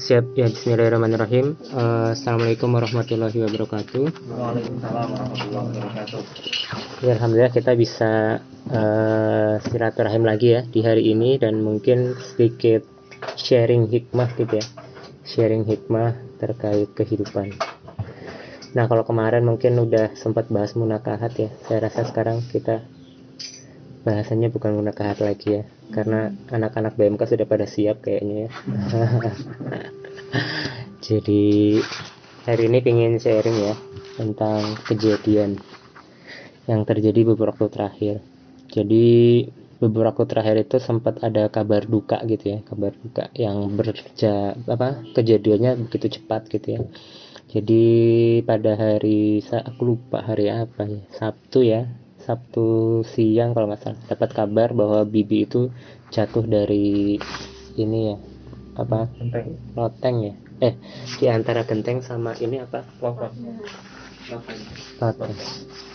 Siap ya Bismillahirrahmanirrahim. Uh, Assalamualaikum warahmatullahi wabarakatuh. Waalaikumsalam warahmatullahi wabarakatuh. Ya, Alhamdulillah kita bisa uh, silaturahim lagi ya di hari ini dan mungkin sedikit sharing hikmah gitu ya. Sharing hikmah terkait kehidupan. Nah kalau kemarin mungkin udah sempat bahas munakahat ya. Saya rasa sekarang kita bahasanya bukan munakahat lagi ya karena anak-anak BMK sudah pada siap kayaknya ya. Jadi hari ini ingin sharing ya tentang kejadian yang terjadi beberapa waktu terakhir. Jadi beberapa waktu terakhir itu sempat ada kabar duka gitu ya kabar duka yang berja apa kejadiannya begitu cepat gitu ya. Jadi pada hari aku lupa hari apa ya Sabtu ya Sabtu siang kalau nggak salah dapat kabar bahwa Bibi itu jatuh dari ini ya apa? Genteng. loteng ya? Eh di antara genteng sama ini apa? Loteng. loteng.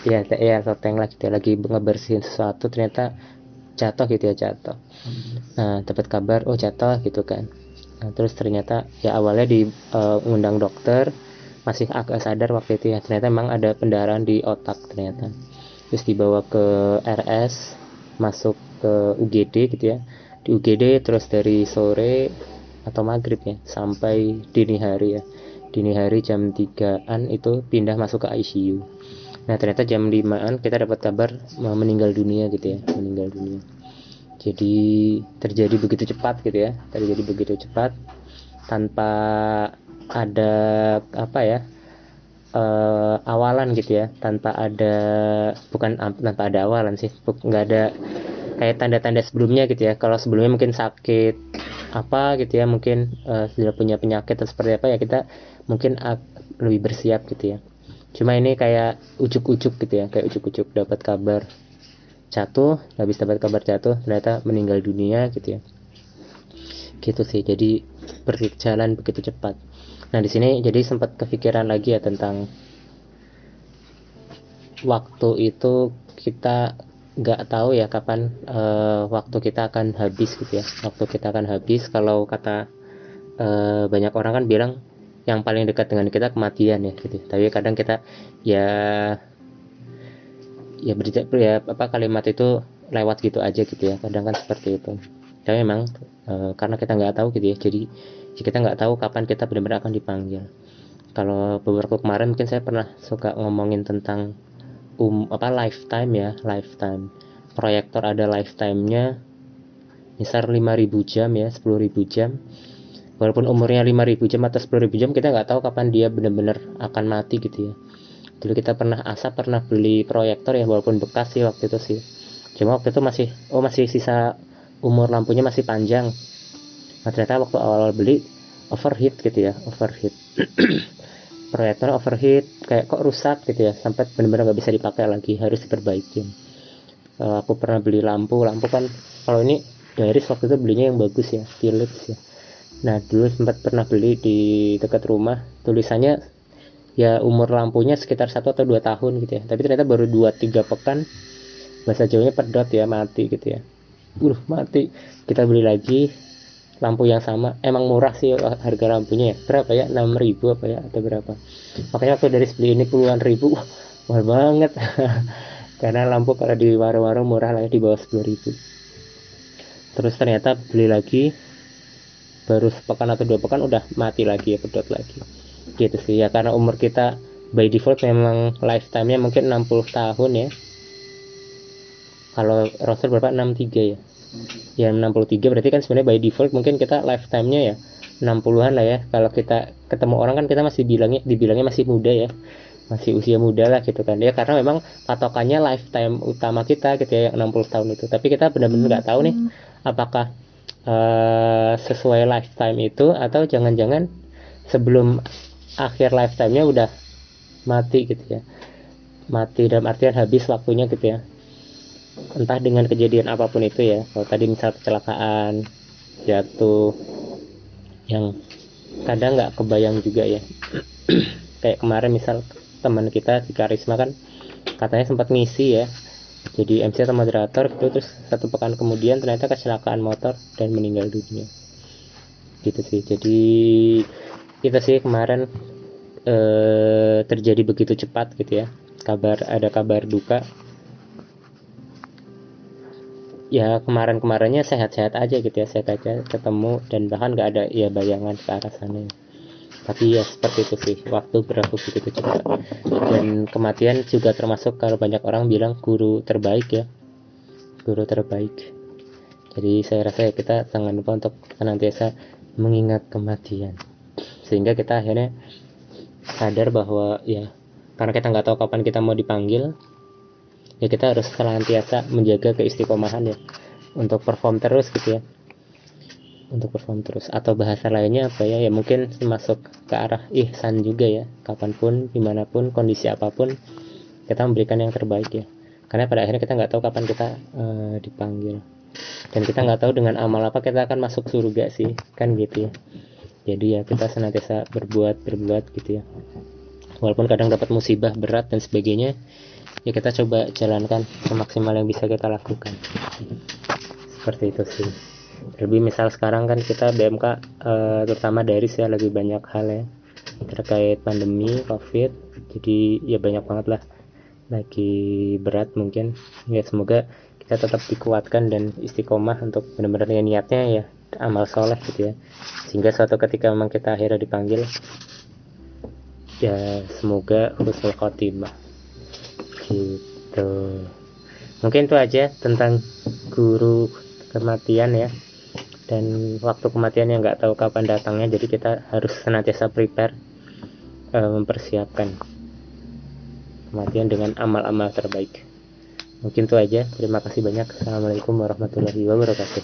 Ya ya loteng lah gitu ya. lagi ngebersihin sesuatu ternyata jatuh gitu ya jatuh. Nah dapat kabar oh jatuh gitu kan. Nah, terus ternyata ya awalnya di uh, undang dokter masih agak sadar waktu itu ya. Ternyata memang ada pendarahan di otak ternyata terus dibawa ke RS masuk ke UGD gitu ya. Di UGD terus dari sore atau maghrib ya sampai dini hari ya. Dini hari jam 3an itu pindah masuk ke ICU nah ternyata jam 5an kita dapat kabar meninggal dunia gitu ya meninggal dunia. Jadi terjadi begitu cepat gitu ya terjadi begitu cepat tanpa ada apa ya uh, awalan gitu ya tanpa ada bukan tanpa ada awalan sih nggak ada kayak tanda-tanda sebelumnya gitu ya. Kalau sebelumnya mungkin sakit apa gitu ya mungkin uh, sudah punya penyakit atau seperti apa ya kita mungkin lebih bersiap gitu ya. Cuma ini kayak ujuk-ujuk gitu ya kayak ujuk-ujuk dapat kabar jatuh habis dapat kabar jatuh ternyata meninggal dunia gitu ya. Gitu sih jadi berjalan begitu cepat Nah di sini jadi sempat kepikiran lagi ya tentang waktu itu kita nggak tahu ya kapan uh, waktu kita akan habis gitu ya. Waktu kita akan habis kalau kata uh, banyak orang kan bilang yang paling dekat dengan kita kematian ya gitu. Tapi kadang kita ya ya berjak ya apa kalimat itu lewat gitu aja gitu ya. Kadang kan seperti itu. Tapi memang uh, karena kita nggak tahu gitu ya. Jadi kita nggak tahu kapan kita benar-benar akan dipanggil. Kalau beberapa kemarin mungkin saya pernah suka ngomongin tentang um apa lifetime ya lifetime. Proyektor ada lifetime-nya misal 5000 jam ya 10.000 jam. Walaupun umurnya 5000 jam atau 10.000 jam kita nggak tahu kapan dia benar-benar akan mati gitu ya. Dulu kita pernah asa pernah beli proyektor ya walaupun bekas sih waktu itu sih. Cuma waktu itu masih oh masih sisa umur lampunya masih panjang. Nah ternyata waktu awal-awal beli overheat gitu ya overheat. Proyektor overheat kayak kok rusak gitu ya sampai benar-benar nggak bisa dipakai lagi harus diperbaiki. Uh, aku pernah beli lampu lampu kan kalau ini dari waktu itu belinya yang bagus ya Philips ya. Nah dulu sempat pernah beli di dekat rumah tulisannya ya umur lampunya sekitar satu atau dua tahun gitu ya. Tapi ternyata baru dua tiga pekan bahasa jauhnya pedot ya mati gitu ya uh mati. Kita beli lagi lampu yang sama. Emang murah sih harga lampunya ya. Berapa ya? 6000 apa ya? Atau berapa? Makanya waktu dari beli ini puluhan ribu. Wah mahal banget. Karena lampu kalau di warung-warung murah lah ya di bawah 10000 terus ternyata beli lagi baru sepekan atau dua pekan udah mati lagi ya pedot lagi. Gitu sih ya karena umur kita by default memang lifetime-nya mungkin 60 tahun ya kalau roster berapa? 63 ya? Ya 63 berarti kan sebenarnya by default mungkin kita lifetime-nya ya 60-an lah ya. Kalau kita ketemu orang kan kita masih bilangnya dibilangnya masih muda ya. Masih usia muda lah gitu kan. Ya karena memang patokannya lifetime utama kita gitu ya yang 60 tahun itu. Tapi kita benar-benar nggak tahu nih apakah uh, sesuai lifetime itu atau jangan-jangan sebelum akhir lifetime-nya udah mati gitu ya. Mati dalam artian habis waktunya gitu ya entah dengan kejadian apa pun itu ya. Kalau tadi misal kecelakaan jatuh yang kadang nggak kebayang juga ya. Kayak kemarin misal teman kita di karisma kan katanya sempat ngisi ya. Jadi MC atau moderator gitu terus satu pekan kemudian ternyata kecelakaan motor dan meninggal dunia. Gitu sih. Jadi kita sih kemarin eh, terjadi begitu cepat gitu ya. Kabar ada kabar duka ya kemarin-kemarinnya sehat-sehat aja gitu ya. Sehat aja ketemu dan bahkan nggak ada ya bayangan ke arah sana. Tapi ya seperti itu sih waktu berlaku begitu cepat dan kematian juga termasuk kalau banyak orang bilang guru terbaik ya. Guru terbaik. Jadi saya rasa ya kita jangan lupa untuk senantiasa mengingat kematian. Sehingga kita akhirnya sadar bahwa ya karena kita nggak tahu kapan kita mau dipanggil ya kita harus senantiasa menjaga keistiqomahan ya. Untuk perform terus gitu ya. Untuk perform terus. Atau bahasa lainnya apa ya? Ya mungkin masuk ke arah ihsan juga ya. Kapan pun di mana pun kondisi apa pun kita memberikan yang terbaik ya. Karena pada akhirnya kita nggak tahu kapan kita uh, dipanggil. Dan kita nggak tahu dengan amal apa kita akan masuk surga sih. Kan gitu ya. Jadi ya kita senantiasa berbuat berbuat gitu ya. Walaupun kadang dapat musibah berat dan sebagainya ya kita coba jalankan semaksimal yang bisa kita lakukan. Seperti itu sih. Lebih misal sekarang kan kita BMK eh, terutama dari saya lagi banyak hal ya. Terkait pandemi covid jadi ya banyak banget lah. Lagi berat mungkin. Ya semoga kita tetap dikuatkan dan istiqomah untuk benar-benar ya niatnya ya amal soleh gitu ya. Sehingga suatu ketika memang kita akhirnya dipanggil ya semoga husnul khotimah gitu. Mungkin itu aja tentang guru kematian ya. Dan waktu kematian yang nggak tahu kapan datangnya jadi kita harus senantiasa prepare uh, mempersiapkan kematian dengan amal-amal terbaik. Mungkin itu aja. Terima kasih banyak. Assalamualaikum warahmatullahi wabarakatuh